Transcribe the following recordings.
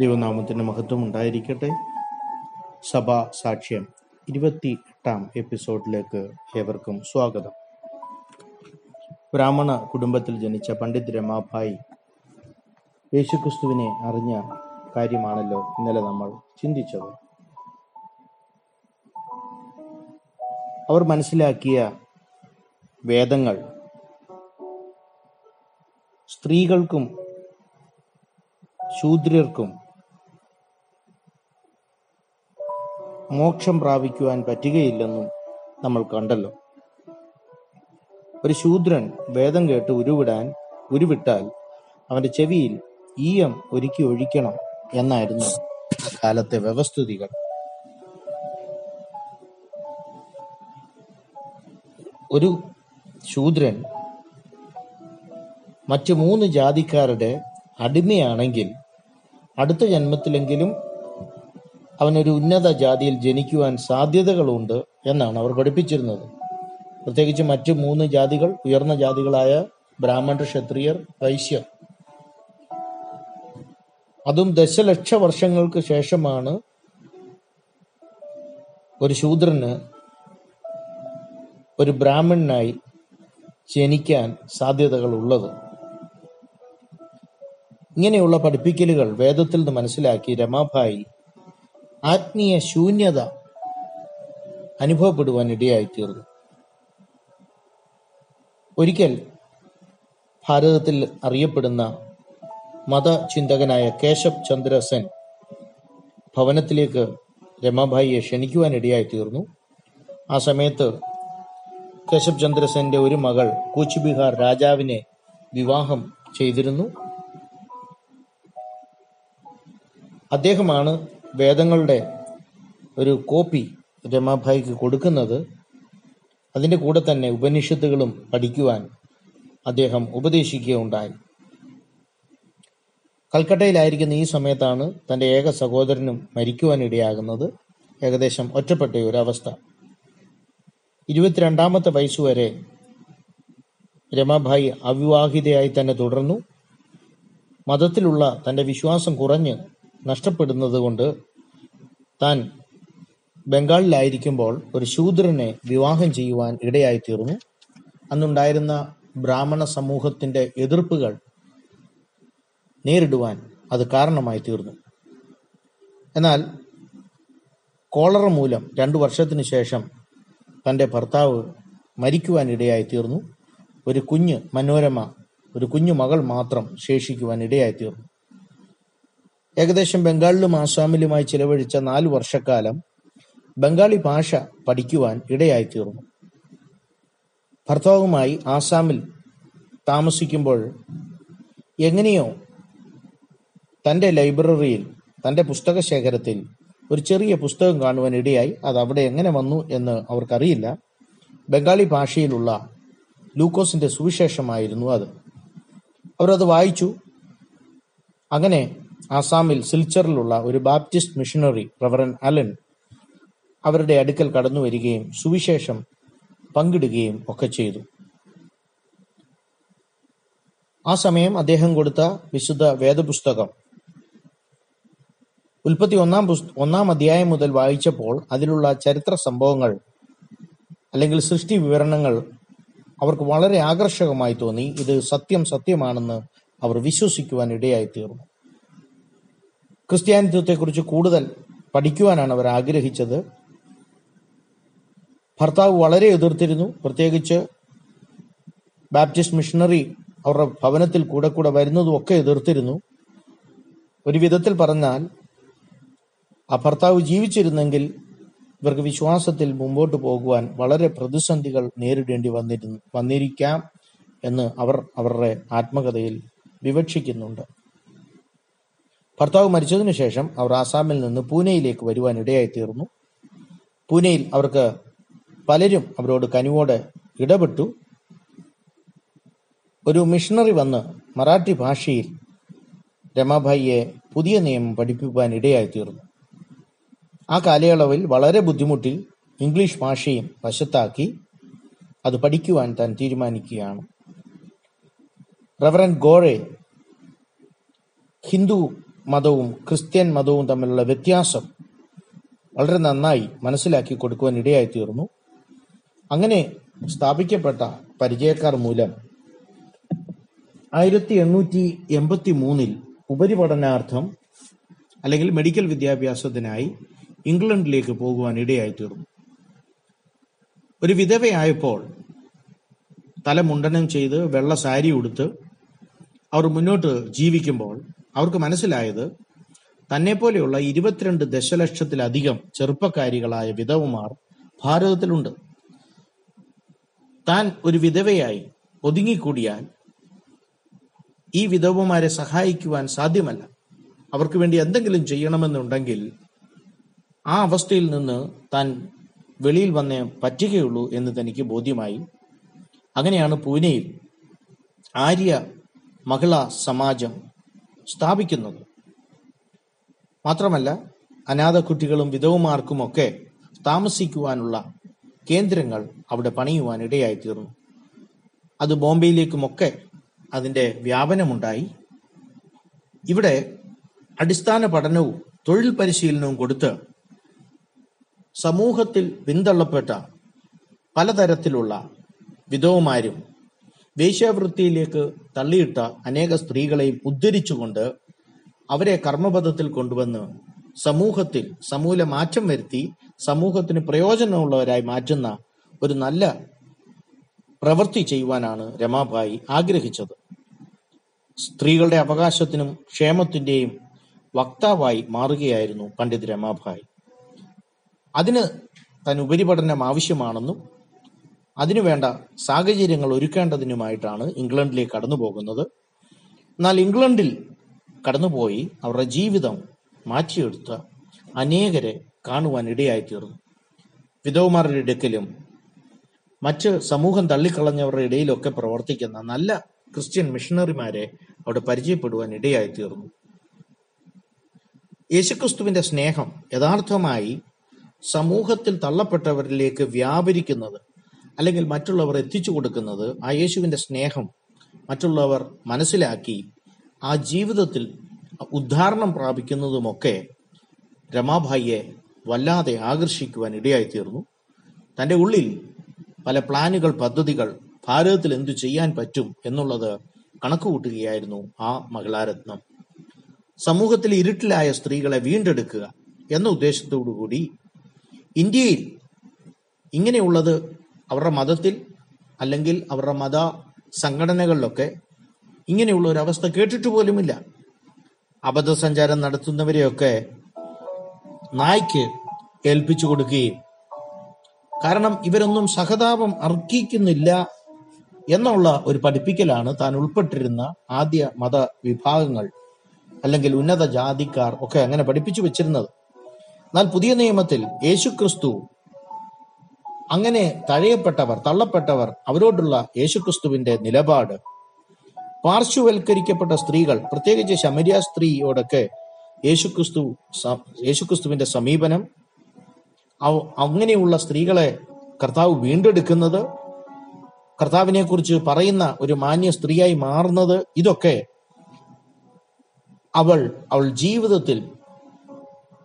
ദൈവനാമത്തിന് മഹത്വം ഉണ്ടായിരിക്കട്ടെ. സഭാ സാക്ഷ്യം ഇരുപത്തി എട്ടാം എപ്പിസോഡിലേക്ക് ഏവർക്കും സ്വാഗതം. ബ്രാഹ്മണ കുടുംബത്തിൽ ജനിച്ച പണ്ഡിത് രമാഭായി യേശുക്രിസ്തുവിനെ അറിഞ്ഞ കാര്യമാണല്ലോ ഇന്നലെ നമ്മൾ ചിന്തിച്ചത്. അവർ മനസ്സിലാക്കിയ വേദങ്ങൾ സ്ത്രീകൾക്കും ശൂദ്രർക്കും മോക്ഷം പ്രാപിക്കുവാൻ പറ്റുകയില്ലെന്നും നമ്മൾ കണ്ടല്ലോ. ഒരു ശൂദ്രൻ വേദം കേട്ട് ഉരുവിടാൻ ഉരുവിട്ടാൽ അവന്റെ ചെവിയിൽ ഈയം ഒരുക്കി ഒഴിക്കണം എന്നായിരുന്നു കാലത്തെ വ്യവസ്ഥിതികൾ ഒരു ശൂദ്രൻ മറ്റു മൂന്ന് ജാതിക്കാരുടെ അടിമയാണെങ്കിൽ അടുത്ത ജന്മത്തിലെങ്കിലും അവനൊരു ഉന്നത ജാതിയിൽ ജനിക്കുവാൻ സാധ്യതകളുണ്ട് എന്നാണ് അവർ പഠിപ്പിച്ചിരുന്നത്. പ്രത്യേകിച്ച് മറ്റു മൂന്ന് ജാതികൾ ഉയർന്ന ജാതികളായ ബ്രാഹ്മണർ ക്ഷത്രിയർ വൈശ്യർ. അതും ദശലക്ഷ വർഷങ്ങൾക്ക് ശേഷമാണ് ഒരു ശൂദ്രന് ഒരു ബ്രാഹ്മണനായി ജനിക്കാൻ സാധ്യതകൾ ഉള്ളത് ഇങ്ങനെയുള്ള പഠിപ്പിക്കലുകൾ വേദത്തിൽ നിന്ന് മനസ്സിലാക്കി രമാഭായി ആത്മീയ ശൂന്യത അനുഭവപ്പെടുവാൻ ഇടയായിത്തീർന്നു. ഒരിക്കൽ ഭാരതത്തിൽ അറിയപ്പെടുന്ന മതചിന്തകനായ കേശവ് ചന്ദ്ര സെൻ ഭവനത്തിലേക്ക് രമാഭായിയെ ക്ഷണിക്കുവാൻ ഇടയായിത്തീർന്നു. ആ സമയത്ത് കേശവ് ചന്ദ്ര സെന്റെ ഒരു മകൾ കൂച്ച്ബിഹാർ രാജാവിനെ വിവാഹം ചെയ്തിരുന്നു. അദ്ദേഹമാണ് വേദങ്ങളുടെ ഒരു കോപ്പി രമാഭായിക്ക് കൊടുക്കുന്നത് അതിന്റെ കൂടെ തന്നെ ഉപനിഷത്തുകളും പഠിക്കുവാൻ അദ്ദേഹം ഉപദേശിക്കുകയുണ്ടായി. കൽക്കട്ടയിലായിരിക്കുന്ന ഈ സമയത്താണ് തന്റെ ഏക സഹോദരനും മരിക്കുവാനിടയാകുന്നത്. ഏകദേശം ഒറ്റപ്പെട്ട ഒരു അവസ്ഥ ഇരുപത്തിരണ്ടാമത്തെ വയസ്സുവരെ രമാഭായി അവിവാഹിതയായി തന്നെ തുടർന്നു. മതത്തിലുള്ള തന്റെ വിശ്വാസം കുറഞ്ഞ് നഷ്ടപ്പെടുന്നത് കൊണ്ട് താൻ ബംഗാളിലായിരിക്കുമ്പോൾ ഒരു ശൂദ്രനെ വിവാഹം ചെയ്യുവാൻ ഇടയായിത്തീർന്നു. അന്നുണ്ടായിരുന്ന ബ്രാഹ്മണ സമൂഹത്തിന്റെ എതിർപ്പുകൾ നേരിടുവാൻ അത് കാരണമായി തീർന്നു എന്നാൽ കോളറ മൂലം രണ്ടു വർഷത്തിനു ശേഷം തന്റെ ഭർത്താവ് മരിക്കുവാൻ ഇടയായി തീർന്നു ഒരു കുഞ്ഞ് മനോരമ ഒരു കുഞ്ഞു മകൾ മാത്രം ശേഷിക്കുവാൻ ഇടയായി തീർന്നു ഏകദേശം ബംഗാളിലും ആസാമിലുമായി ചിലവഴിച്ച നാല് വർഷക്കാലം ബംഗാളി ഭാഷ പഠിക്കുവാൻ ഇടയായി തീർന്നു ഭർത്താവുമായി ആസാമിൽ താമസിക്കുമ്പോൾ എങ്ങനെയോ തന്റെ ലൈബ്രറിയിൽ തന്റെ പുസ്തക ശേഖരത്തിൽ ഒരു ചെറിയ പുസ്തകം കാണുവാൻ ഇടയായി. അത് അവിടെ എങ്ങനെ വന്നു എന്ന് അവർക്കറിയില്ല. ബംഗാളി ഭാഷയിലുള്ള ലൂക്കോസിന്റെ സുവിശേഷമായിരുന്നു അത്. അവരത് വായിച്ചു. അങ്ങനെ ആസാമിൽ സിൽച്ചറിലുള്ള ഒരു ബാപ്റ്റിസ്റ്റ് മിഷണറി റവറൻ അലൻ അവരുടെ അടുക്കൽ കടന്നു വരികയും സുവിശേഷം പങ്കിടുകയും ഒക്കെ ചെയ്തു. ആ സമയം അദ്ദേഹം കൊടുത്ത വിശുദ്ധ വേദപുസ്തകം. ഉൽപ്പത്തി ഒന്നാം ഒന്നാം അധ്യായം മുതൽ വായിച്ചപ്പോൾ അതിലുള്ള ചരിത്ര സംഭവങ്ങൾ അല്ലെങ്കിൽ സൃഷ്ടി വിവരണങ്ങൾ അവർക്ക് വളരെ ആകർഷകമായി തോന്നി. ഇത് സത്യം സത്യമാണെന്ന് അവർ വിശ്വസിക്കുവാൻ ഇടയായി തീർന്നു ക്രിസ്ത്യാനിത്വത്തെക്കുറിച്ച് കൂടുതൽ പഠിക്കുവാനാണ് അവർ ആഗ്രഹിച്ചത്. ഭർത്താവ് വളരെ എതിർത്തിരുന്നു. പ്രത്യേകിച്ച് ബാപ്റ്റിസ്റ്റ് മിഷണറി അവരുടെ ഭവനത്തിൽ കൂടെ കൂടെ വരുന്നതും ഒക്കെ എതിർത്തിരുന്നു. ഒരു വിധത്തിൽ പറഞ്ഞാൽ ആ ഭർത്താവ് ജീവിച്ചിരുന്നെങ്കിൽ ഇവർക്ക് വിശ്വാസത്തിൽ മുമ്പോട്ട് പോകുവാൻ വളരെ പ്രതിസന്ധികൾ നേരിടേണ്ടി വന്നിരുന്നു വന്നിരിക്കാം എന്ന് അവർ അവരുടെ ആത്മകഥയിൽ വിവക്ഷിക്കുന്നുണ്ട്. ഭർത്താവ് മരിച്ചതിനു ശേഷം അവർ ആസാമിൽ നിന്ന് പൂനെയിലേക്ക് വരുവാൻ ഇടയായി തീർന്നു പൂനെയിൽ അവർക്ക് പലരും അവരോട് കനിവോടെ ഇടപെട്ടു. ഒരു മിഷണറി വന്ന് മറാഠി ഭാഷയിൽ രമാഭായിയെ പുതിയ നിയമം പഠിപ്പിക്കാൻ ഇടയായി തീർന്നു ആ കാലയളവിൽ വളരെ ബുദ്ധിമുട്ടിൽ ഇംഗ്ലീഷ് ഭാഷയും വശത്താക്കി അത് പഠിക്കുവാൻ താൻ തീരുമാനിക്കുകയാണ്. റവറൻ ഗോറെ ഹിന്ദു മതവും ക്രിസ്ത്യൻ മതവും തമ്മിലുള്ള വ്യത്യാസം വളരെ നന്നായി മനസ്സിലാക്കി കൊടുക്കുവാൻ ഇടയായി തീർന്നു അങ്ങനെ സ്ഥാപിക്കപ്പെട്ട പരിചയക്കാർ മൂലം ആയിരത്തി എണ്ണൂറ്റി എൺപത്തി മൂന്നിൽ ഉപരിപഠനാർത്ഥം അല്ലെങ്കിൽ മെഡിക്കൽ വിദ്യാഭ്യാസത്തിനായി ഇംഗ്ലണ്ടിലേക്ക് പോകുവാൻ ഇടയായി തീർന്നു ഒരു വിധവയായപ്പോൾ തല മുണ്ടനം ചെയ്ത് വെള്ള സാരി ഉടുത്ത് അവർ മുന്നോട്ട് ജീവിക്കുമ്പോൾ അവർക്ക് മനസ്സിലായത് തന്നെ പോലെയുള്ള ഇരുപത്തിരണ്ട് ദശലക്ഷത്തിലധികം ചെറുപ്പക്കാരികളായ വിധവമാർ ഭാരതത്തിലുണ്ട്. താൻ ഒരു വിധവയായി ഒതുങ്ങിക്കൂടിയാൽ ഈ വിധവമാരെ സഹായിക്കുവാൻ സാധ്യമല്ല. അവർക്ക് വേണ്ടി എന്തെങ്കിലും ചെയ്യണമെന്നുണ്ടെങ്കിൽ ആ അവസ്ഥയിൽ നിന്ന് താൻ വെളിയിൽ വന്നേ പറ്റുകയുള്ളൂ എന്ന് തനിക്ക് ബോധ്യമായി. അങ്ങനെയാണ് പൂനെയിൽ ആര്യ മഹിളാ സമാജം സ്ഥാപിക്കുന്നത്. മാത്രമല്ല അനാഥ കുട്ടികളും വിധവുമാർക്കുമൊക്കെ താമസിക്കുവാനുള്ള കേന്ദ്രങ്ങൾ അവിടെ പണിയുവാൻ ഇടയായി തീർന്നു അത് ബോംബെയിലേക്കുമൊക്കെ അതിന്റെ വ്യാപനമുണ്ടായി. ഇവിടെ അടിസ്ഥാന പഠനവും തൊഴിൽ പരിശീലനവും കൊടുത്ത് സമൂഹത്തിൽ പിന്തള്ളപ്പെട്ട പലതരത്തിലുള്ള വിധവമാരും വേശ്യാവൃത്തിയിലേക്ക് തള്ളിയിട്ട അനേക സ്ത്രീകളെയും ഉദ്ധരിച്ചുകൊണ്ട് അവരെ കർമ്മപഥത്തിൽ കൊണ്ടുവന്ന് സമൂഹത്തിൽ സമൂല മാറ്റം വരുത്തി സമൂഹത്തിന് പ്രയോജനമുള്ളവരായി മാറ്റുന്ന ഒരു നല്ല പ്രവൃത്തി ചെയ്യുവാനാണ് രമാഭായി ആഗ്രഹിച്ചത്. സ്ത്രീകളുടെ അവകാശത്തിനും ക്ഷേമത്തിന്റെയും വക്താവായി മാറുകയായിരുന്നു പണ്ഡിത് രമാഭായി. അതിന് തൻ ഉപരിപഠനം ആവശ്യമാണെന്നും അതിനുവേണ്ട സാഹചര്യങ്ങൾ ഒരുക്കേണ്ടതിനുമായിട്ടാണ് ഇംഗ്ലണ്ടിലേക്ക് കടന്നു പോകുന്നത് എന്നാൽ ഇംഗ്ലണ്ടിൽ കടന്നുപോയി അവരുടെ ജീവിതം മാറ്റിയെടുത്ത അനേകരെ കാണുവാൻ ഇടയായി തീർന്നു വിധവമാരുടെ ഇടയ്ക്കിലും മറ്റ് സമൂഹം തള്ളിക്കളഞ്ഞവരുടെ ഇടയിലൊക്കെ പ്രവർത്തിക്കുന്ന നല്ല ക്രിസ്ത്യൻ മിഷണറിമാരെ അവിടെ പരിചയപ്പെടുവാൻ ഇടയായി തീർന്നു യേശുക്രിസ്തുവിന്റെ സ്നേഹം യഥാർത്ഥമായി സമൂഹത്തിൽ തള്ളപ്പെട്ടവരിലേക്ക് വ്യാപരിക്കുന്നത് അല്ലെങ്കിൽ മറ്റുള്ളവർ എത്തിച്ചു കൊടുക്കുന്നത് ആ യേശുവിന്റെ സ്നേഹം മറ്റുള്ളവർ മനസ്സിലാക്കി ആ ജീവിതത്തിൽ ഉദ്ധാരണം പ്രാപിക്കുന്നതുമൊക്കെ രമാഭായിയെ വല്ലാതെ ആകർഷിക്കുവാൻ ഇടയായി തീർന്നു തന്റെ ഉള്ളിൽ പല പ്ലാനുകൾ പദ്ധതികൾ ഭാരതത്തിൽ എന്തു ചെയ്യാൻ പറ്റും എന്നുള്ളത് കണക്കുകൂട്ടുകയായിരുന്നു ആ മകളാരത്നം സമൂഹത്തിൽ ഇരുട്ടിലായ സ്ത്രീകളെ വീണ്ടെടുക്കുക എന്ന ഉദ്ദേശത്തോടു കൂടി ഇന്ത്യയിൽ ഇങ്ങനെയുള്ളത് അവരുടെ മതത്തിൽ അല്ലെങ്കിൽ അവരുടെ മത സംഘടനകളിലൊക്കെ ഇങ്ങനെയുള്ള ഒരു അവസ്ഥ കേട്ടിട്ട് പോലുമില്ല. അബദ്ധസഞ്ചാരം നടത്തുന്നവരെയൊക്കെ നായ്ക്ക് ഏൽപ്പിച്ചു കൊടുക്കുകയും കാരണം ഇവരൊന്നും സഹതാപം അർഹിക്കുന്നില്ല എന്നുള്ള ഒരു പഠിപ്പിക്കലാണ് താൻ ഉൾപ്പെട്ടിരുന്ന ആദ്യ മത വിഭാഗങ്ങൾ അല്ലെങ്കിൽ ഉന്നത ജാതിക്കാർ ഒക്കെ അങ്ങനെ പഠിപ്പിച്ചു വെച്ചിരുന്നത്. എന്നാൽ പുതിയ നിയമത്തിൽ യേശുക്രിസ്തു അങ്ങനെ തഴയപ്പെട്ടവർ തള്ളപ്പെട്ടവർ അവരോടുള്ള യേശുക്രിസ്തുവിന്റെ നിലപാട്. പാർശ്വവൽക്കരിക്കപ്പെട്ട സ്ത്രീകൾ പ്രത്യേകിച്ച് ശമരിയ സ്ത്രീയോടൊക്കെ യേശുക്രിസ്തു യേശുക്രിസ്തുവിന്റെ സമീപനം അങ്ങനെയുള്ള സ്ത്രീകളെ കർത്താവ് വീണ്ടെടുക്കുന്നത് കർത്താവിനെ കുറിച്ച് പറയുന്ന ഒരു മാന്യ സ്ത്രീയായി മാറുന്നത് ഇതൊക്കെ അവൾ അവൾ ജീവിതത്തിൽ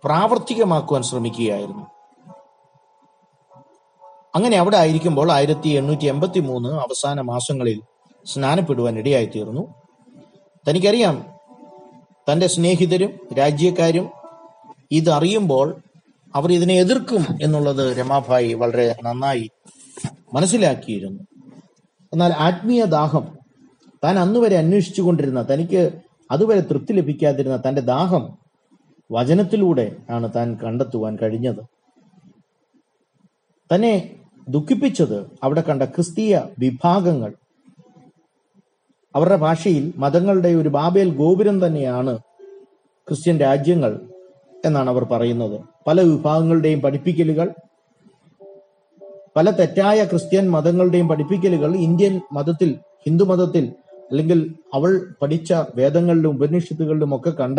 പ്രാവർത്തികമാക്കുവാൻ ശ്രമിക്കുകയായിരുന്നു. അങ്ങനെ അവിടെ ആയിരിക്കുമ്പോൾ ആയിരത്തി എണ്ണൂറ്റി എൺപത്തി മൂന്ന് അവസാന മാസങ്ങളിൽ സ്നാനപ്പെടുവാൻ ഇടയായിത്തീർന്നു. തനിക്കറിയാം തന്റെ സ്നേഹിതരും രാജ്യക്കാരും ഇതറിയുമ്പോൾ അവർ ഇതിനെ എതിർക്കും എന്നുള്ളത് രമാഭായി വളരെ നന്നായി മനസ്സിലാക്കിയിരുന്നു. എന്നാൽ ആത്മീയ ദാഹം താൻ അന്നുവരെ അന്വേഷിച്ചു കൊണ്ടിരുന്ന തനിക്ക് അതുവരെ തൃപ്തി ലഭിക്കാതിരുന്ന തന്റെ ദാഹം വചനത്തിലൂടെ ആണ് താൻ കണ്ടെത്തുവാൻ കഴിഞ്ഞത്. തന്നെ ദുഃഖിപ്പിച്ചത് അവിടെ കണ്ട ക്രിസ്തീയ വിഭാഗങ്ങൾ. അവരുടെ ഭാഷയിൽ മതങ്ങളുടെ ഒരു ബാബേൽ ഗോപുരം തന്നെയാണ് ക്രിസ്ത്യൻ രാജ്യങ്ങൾ എന്നാണ് അവർ പറയുന്നത്. പല വിഭാഗങ്ങളുടെയും പഠിപ്പിക്കലുകൾ പല തെറ്റായ ക്രിസ്ത്യൻ മതങ്ങളുടെയും പഠിപ്പിക്കലുകൾ ഇന്ത്യൻ മതത്തിൽ ഹിന്ദു മതത്തിൽ അല്ലെങ്കിൽ അവൾ പഠിച്ച വേദങ്ങളിലും ഉപനിഷത്തുകളിലും ഒക്കെ കണ്ട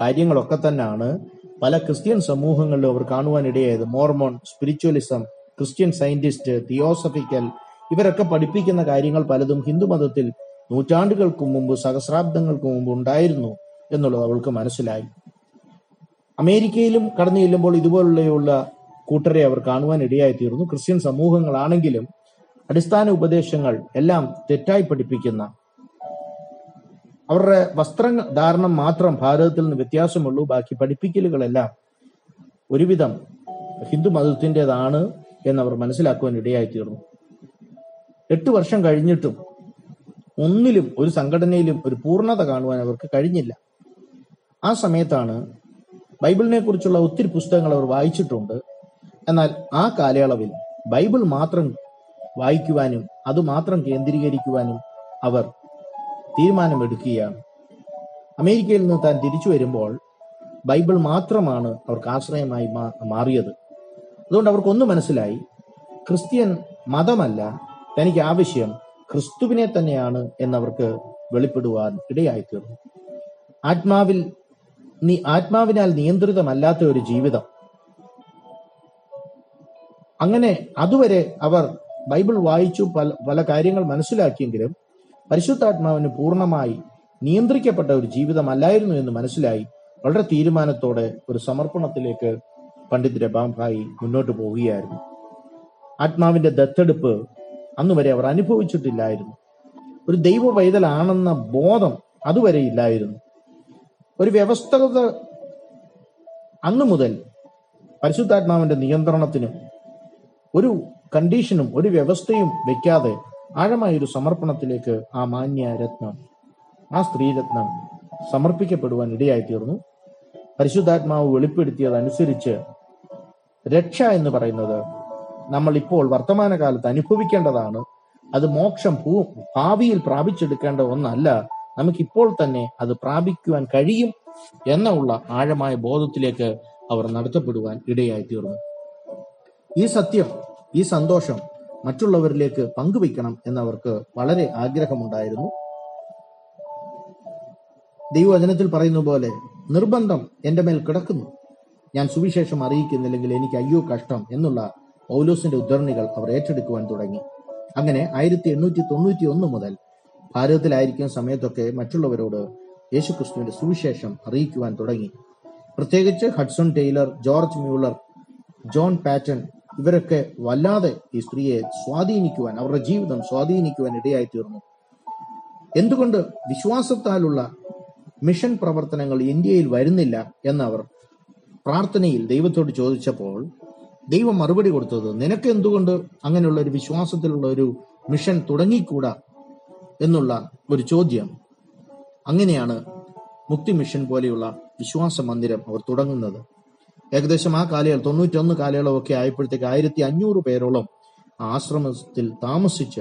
കാര്യങ്ങളൊക്കെ തന്നെയാണ് പല ക്രിസ്ത്യൻ സമൂഹങ്ങളിലും അവർ കാണുവാനിടയായത്. Mormon spiritualism Christian Scientist theosophical ഇവരൊക്കെ പഠിപ്പിക്കുന്ന കാര്യങ്ങൾ പലതും ഹിന്ദുമതത്തിൽ നൂറ്റാണ്ടുകൾക്ക് മുമ്പ് സഹസ്രാബ്ദങ്ങൾക്ക് മുമ്പ് ഉണ്ടായിരുന്നു എന്നുള്ളത് അവൾക്ക് മനസ്സിലായി. അമേരിക്കയിലും കടന്നു ചെല്ലുമ്പോൾ ഇതുപോലുള്ള കൂട്ടരെ അവർ കാണുവാൻ ഇടയായി തീർന്നു ക്രിസ്ത്യൻ സമൂഹങ്ങളാണെങ്കിലും അടിസ്ഥാന ഉപദേശങ്ങൾ എല്ലാം തെറ്റായി പഠിപ്പിക്കുന്ന അവരുടെ വസ്ത്ര ധാരണം മാത്രം ഭാരതത്തിൽ നിന്ന് വ്യത്യാസമുള്ളൂ. ബാക്കി പഠിപ്പിക്കലുകളെല്ലാം ഒരുവിധം ഹിന്ദു മതത്തിന്റെതാണ്. എന്നവർ മനസ്സിലാക്കുവാൻ ഇടയായി തീർന്നു എട്ട് വർഷം കഴിഞ്ഞിട്ടും ഒന്നിലും ഒരു സംഘടനയിലും ഒരു പൂർണത കാണുവാൻ അവർക്ക് കഴിഞ്ഞില്ല. ആ സമയത്താണ് ബൈബിളിനെ കുറിച്ചുള്ള ഒത്തിരി പുസ്തകങ്ങൾ അവർ വായിച്ചിട്ടുണ്ട്. എന്നാൽ ആ കാലയളവിൽ ബൈബിൾ മാത്രം വായിക്കുവാനും അത് മാത്രം കേന്ദ്രീകരിക്കുവാനും അവർ തീരുമാനമെടുക്കുകയാണ്. അമേരിക്കയിൽ നിന്ന് താൻ തിരിച്ചു വരുമ്പോൾ ബൈബിൾ മാത്രമാണ് അവർക്ക് ആശ്രയമായി മാറിയത്. അതുകൊണ്ട് അവർക്കൊന്നും മനസ്സിലായി. ക്രിസ്ത്യൻ മതമല്ല. തനിക്ക് ആവശ്യം ക്രിസ്തുവിനെ തന്നെയാണ് എന്നവർക്ക് വെളിപ്പെടുവാൻ ഇടയായിത്തീർന്നു. ആത്മാവിൽ നീ ആത്മാവിനാൽ നിയന്ത്രിതമല്ലാത്ത ഒരു ജീവിതം. അങ്ങനെ അതുവരെ അവർ ബൈബിൾ വായിച്ചു പല പല കാര്യങ്ങൾ മനസ്സിലാക്കിയെങ്കിലും പരിശുദ്ധാത്മാവിന് പൂർണമായി നിയന്ത്രിക്കപ്പെട്ട ഒരു ജീവിതമല്ലായിരുന്നു എന്ന് മനസ്സിലായി. വളരെ തീരുമാനത്തോടെ ഒരു സമർപ്പണത്തിലേക്ക് പണ്ഡിത് രബാംഭായി മുന്നോട്ട് പോവുകയായിരുന്നു. ആത്മാവിന്റെ ദത്തെടുപ്പ് അന്നുവരെ അവർ അനുഭവിച്ചിട്ടില്ലായിരുന്നു. ഒരു ദൈവ പൈതലാണെന്ന ബോധം അതുവരെ ഇല്ലായിരുന്നു. ഒരു വ്യവസ്ഥത അന്നു മുതൽ പരിശുദ്ധാത്മാവിന്റെ നിയന്ത്രണത്തിനും ഒരു കണ്ടീഷനും ഒരു വ്യവസ്ഥയും വെക്കാതെ ആഴമായ ഒരു സമർപ്പണത്തിലേക്ക് ആ മാന്യ രത്നം ആ സ്ത്രീരത്നം സമർപ്പിക്കപ്പെടുവാൻ ഇടയായിത്തീർന്നു. പരിശുദ്ധാത്മാവ് വെളിപ്പെടുത്തിയതനുസരിച്ച് രക്ഷ എന്ന് പറയുന്നത് നമ്മൾ ഇപ്പോൾ വർത്തമാനകാലത്ത് അനുഭവിക്കേണ്ടതാണ്. അത് മോക്ഷം ഭൂ ഭാവിയിൽ പ്രാപിച്ചെടുക്കേണ്ട ഒന്നല്ല. നമുക്കിപ്പോൾ തന്നെ അത് പ്രാപിക്കുവാൻ കഴിയും എന്നുള്ള ആഴമായ ബോധത്തിലേക്ക് അവർ നടത്തപ്പെടുവാൻ ഇടയായി തീർന്നു ഈ സത്യം ഈ സന്തോഷം മറ്റുള്ളവരിലേക്ക് പങ്കുവയ്ക്കണം എന്നവർക്ക് വളരെ ആഗ്രഹമുണ്ടായിരുന്നു. ദൈവവചനത്തിൽ പറയുന്ന പോലെ നിർബന്ധം എന്റെ മേൽ കിടക്കുന്നു. ഞാൻ സുവിശേഷം അറിയിക്കുന്നില്ലെങ്കിൽ എനിക്ക് അയ്യോ കഷ്ടം എന്നുള്ള പൗലോസിന്റെ ഉദ്ധരണികൾ അവർ ഏറ്റെടുക്കുവാൻ തുടങ്ങി. അങ്ങനെ ആയിരത്തി എണ്ണൂറ്റി തൊണ്ണൂറ്റി ഒന്ന് മുതൽ ഭാരതത്തിലായിരിക്കുന്ന സമയത്തൊക്കെ മറ്റുള്ളവരോട് യേശുക്രിസ്തുവിന്റെ സുവിശേഷം അറിയിക്കുവാൻ തുടങ്ങി. പ്രത്യേകിച്ച് Hudson Taylor George Muller John Paton ഇവരൊക്കെ വല്ലാതെ ഈ സ്ത്രീയെ സ്വാധീനിക്കുവാൻ അവരുടെ ജീവിതം സ്വാധീനിക്കുവാൻ ഇടയായി തീർന്നു. എന്തുകൊണ്ട് വിശ്വാസത്താലുള്ള മിഷൻ പ്രവർത്തനങ്ങൾ ഇന്ത്യയിൽ വരുന്നില്ല എന്നവർ പ്രാർത്ഥനയിൽ ദൈവത്തോട് ചോദിച്ചപ്പോൾ ദൈവം മറുപടി കൊടുത്തത് നിനക്ക് എന്തുകൊണ്ട് അങ്ങനെയുള്ള ഒരു വിശ്വാസത്തിലുള്ള ഒരു മിഷൻ തുടങ്ങിക്കൂടാ? എന്നുള്ള ഒരു ചോദ്യം. അങ്ങനെയാണ് മുക്തി മിഷൻ പോലെയുള്ള വിശ്വാസ മന്ദിരം അവർ തുടങ്ങുന്നത്. ഏകദേശം ആ കാലയളവ് തൊണ്ണൂറ്റൊന്ന് കാലയളവൊക്കെ ആയപ്പോഴത്തേക്ക് ആയിരത്തി അഞ്ഞൂറ് പേരോളം ആശ്രമത്തിൽ താമസിച്ച്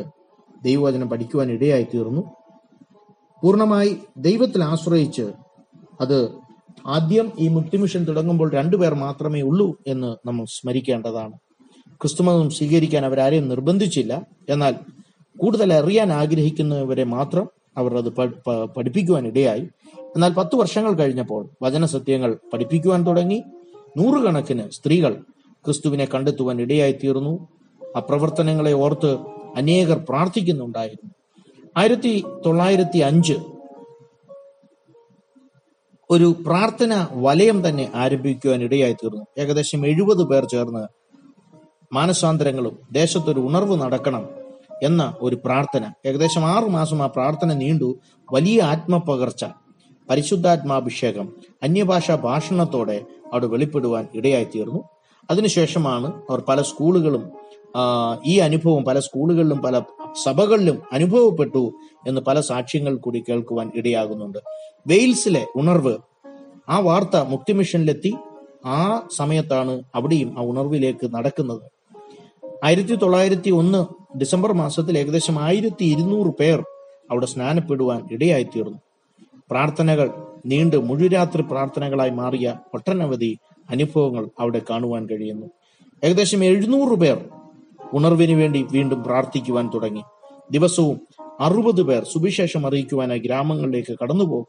ദൈവവചനം പഠിക്കുവാൻ ഇടയായി തീർന്നു പൂർണമായി ദൈവത്തിൽ ആശ്രയിച്ച് അത് ആദ്യം ഈ മുക്തി മിഷൻ തുടങ്ങുമ്പോൾ രണ്ടുപേർ മാത്രമേ ഉള്ളൂ എന്ന് നമ്മൾ സ്മരിക്കേണ്ടതാണ്. ക്രിസ്തുമതം സ്വീകരിക്കാൻ അവരാരെയും നിർബന്ധിച്ചില്ല. എന്നാൽ കൂടുതൽ അറിയാൻ ആഗ്രഹിക്കുന്നവരെ മാത്രം അവർ അത് പഠിപ്പിക്കുവാൻ ഇടയായി. എന്നാൽ പത്ത് വർഷങ്ങൾ കഴിഞ്ഞപ്പോൾ വചന സത്യങ്ങൾ പഠിപ്പിക്കുവാൻ തുടങ്ങി. നൂറുകണക്കിന് സ്ത്രീകൾ ക്രിസ്തുവിനെ കണ്ടെത്തുവാൻ ഇടയായി തീർന്നു ആ പ്രവർത്തനങ്ങളെ ഓർത്ത് അനേകർ പ്രാർത്ഥിക്കുന്നുണ്ടായിരുന്നു. ആയിരത്തി തൊള്ളായിരത്തി അഞ്ച് ഒരു പ്രാർത്ഥന വലയം തന്നെ ആരംഭിക്കുവാൻ ഇടയായി തീർന്നു. ഏകദേശം എഴുപത് പേർ ചേർന്ന് മാനസാന്തരങ്ങളും ദേശത്തൊരു ഉണർവ് നടക്കണം എന്ന ഒരു പ്രാർത്ഥന. ഏകദേശം ആറു മാസം ആ പ്രാർത്ഥന നീണ്ടു. വലിയ ആത്മപകർച്ച പരിശുദ്ധാത്മാഭിഷേകം അന്യഭാഷാ ഭാഷണത്തോടെ അവിടെ വെളിപ്പെടുവാൻ ഇടയായി തീർന്നു. അതിനുശേഷമാണ് അവർ പല സ്കൂളുകളും ഈ അനുഭവം പല സ്കൂളുകളിലും പല സഭകളിലും അനുഭവപ്പെട്ടു എന്ന് പല സാക്ഷ്യങ്ങൾ കൂടി കേൾക്കുവാൻ ഇടയാകുന്നുണ്ട്. വെയിൽസിലെ ഉണർവ്. ആ വാർത്ത മുക്തി മിഷനിലെത്തി ആ സമയത്താണ് അവിടെയും ആ ഉണർവിലേക്ക് നടക്കുന്നത്. ആയിരത്തി തൊള്ളായിരത്തി ഒന്ന് ഡിസംബർ മാസത്തിൽ ഏകദേശം ആയിരത്തി ഇരുന്നൂറ് പേർ അവിടെ സ്നാനപ്പെടുവാൻ ഇടയായിത്തീർന്നു. പ്രാർത്ഥനകൾ നീണ്ട് മുഴുരാത്രി പ്രാർത്ഥനകളായി മാറിയ ഒട്ടനവധി അനുഭവങ്ങൾ അവിടെ കാണുവാൻ കഴിയുന്നു. ഏകദേശം എഴുന്നൂറ് പേർ ഉണർവിന് വേണ്ടി വീണ്ടും പ്രാർത്ഥിക്കുവാൻ തുടങ്ങി. ദിവസവും അറുപത് പേർ സുവിശേഷം അറിയിക്കുവാനായി ഗ്രാമങ്ങളിലേക്ക് കടന്നുപോകും.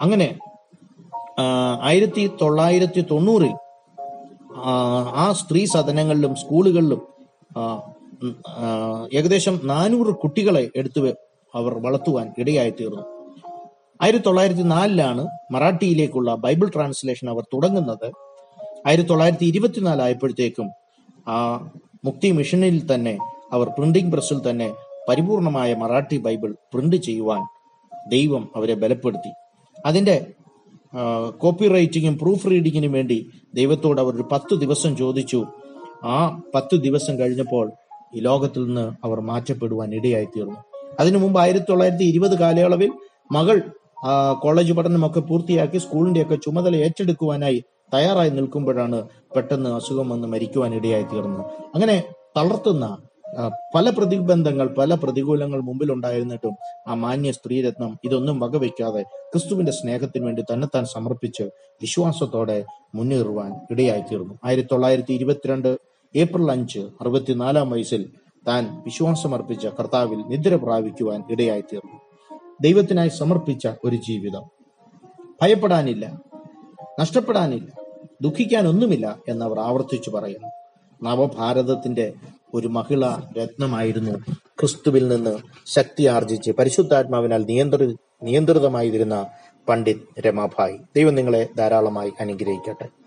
അങ്ങനെ ആയിരത്തി തൊള്ളായിരത്തി തൊണ്ണൂറിൽ ആ, സ്ത്രീ സദനങ്ങളിലും സ്കൂളുകളിലും ഏകദേശം നാനൂറ് കുട്ടികളെ എടുത്ത് അവർ വളർത്തുവാൻ ഇടയായി തീർന്നു. ആയിരത്തി തൊള്ളായിരത്തി നാലിലാണ് മറാഠിയിലേക്കുള്ള ബൈബിൾ ട്രാൻസ്ലേഷൻ അവർ തുടങ്ങുന്നത്. ആയിരത്തി തൊള്ളായിരത്തി ഇരുപത്തിനാല് ആയപ്പോഴത്തേക്കും ആ മുക്തി മിഷനിൽ തന്നെ അവർ പ്രിന്റിംഗ് പ്രസ്സിൽ തന്നെ പരിപൂർണമായ മറാഠി ബൈബിൾ പ്രിന്റ് ചെയ്യുവാൻ ദൈവം അവരെ ബലപ്പെടുത്തി. അതിന്റെ കോപ്പി റൈറ്റിങ്ങും പ്രൂഫ് റീഡിങ്ങിനും വേണ്ടി ദൈവത്തോട് അവർ ഒരു പത്ത് ദിവസം ചോദിച്ചു. ആ പത്ത് ദിവസം കഴിഞ്ഞപ്പോൾ ഈ ലോകത്തിൽ നിന്ന് അവർ മാറ്റപ്പെടുവാൻ ഇടയായി തീർന്നു അതിനു മുമ്പ് ആയിരത്തി തൊള്ളായിരത്തി ഇരുപത് കാലയളവിൽ മകൾ കോളേജ് പഠനമൊക്കെ പൂർത്തിയാക്കി സ്കൂളിന്റെ ഒക്കെ ചുമതല ഏറ്റെടുക്കുവാനായി തയ്യാറായി നിൽക്കുമ്പോഴാണ് പെട്ടെന്ന് അസുഖം വന്ന് മരിക്കുവാൻ ഇടയായി തീർന്നത്. അങ്ങനെ തളർത്തുന്ന പല പ്രതിബന്ധങ്ങൾ പല പ്രതികൂലങ്ങൾ മുമ്പിൽ ഉണ്ടായിരുന്നിട്ടും ആ മാന്യ സ്ത്രീരത്നം ഇതൊന്നും വകവെക്കാതെ ക്രിസ്തുവിന്റെ സ്നേഹത്തിന് വേണ്ടി തന്നെത്താൻ സമർപ്പിച്ച് വിശ്വാസത്തോടെ മുന്നേറുവാൻ ഇടയായി തീർന്നു. ആയിരത്തി തൊള്ളായിരത്തി ഇരുപത്തിരണ്ട് ഏപ്രിൽ അഞ്ച് അറുപത്തിനാലാം വയസ്സിൽ താൻ വിശ്വാസമർപ്പിച്ച കർത്താവിൽ നിദ്ര പ്രാപിക്കുവാൻ ഇടയായി തീർന്നു. ദൈവത്തിനായി സമർപ്പിച്ച ഒരു ജീവിതം. ഭയപ്പെടാനില്ല. നഷ്ടപ്പെടാനില്ല. ദുഃഖിക്കാനൊന്നുമില്ല എന്നവർ ആവർത്തിച്ചു പറയുന്നു. നവഭാരതത്തിന്റെ ഒരു മഹിള രത്നമായിരുന്നു ക്രിസ്തുവിൽ നിന്ന് ശക്തി ആർജിച്ച് പരിശുദ്ധാത്മാവിനാൽ നിയന്ത്രി നിയന്ത്രിതമായിരുന്ന പണ്ഡിറ്റ് രമാഭായി. ദൈവം നിങ്ങളെ ധാരാളമായി അനുഗ്രഹിക്കട്ടെ.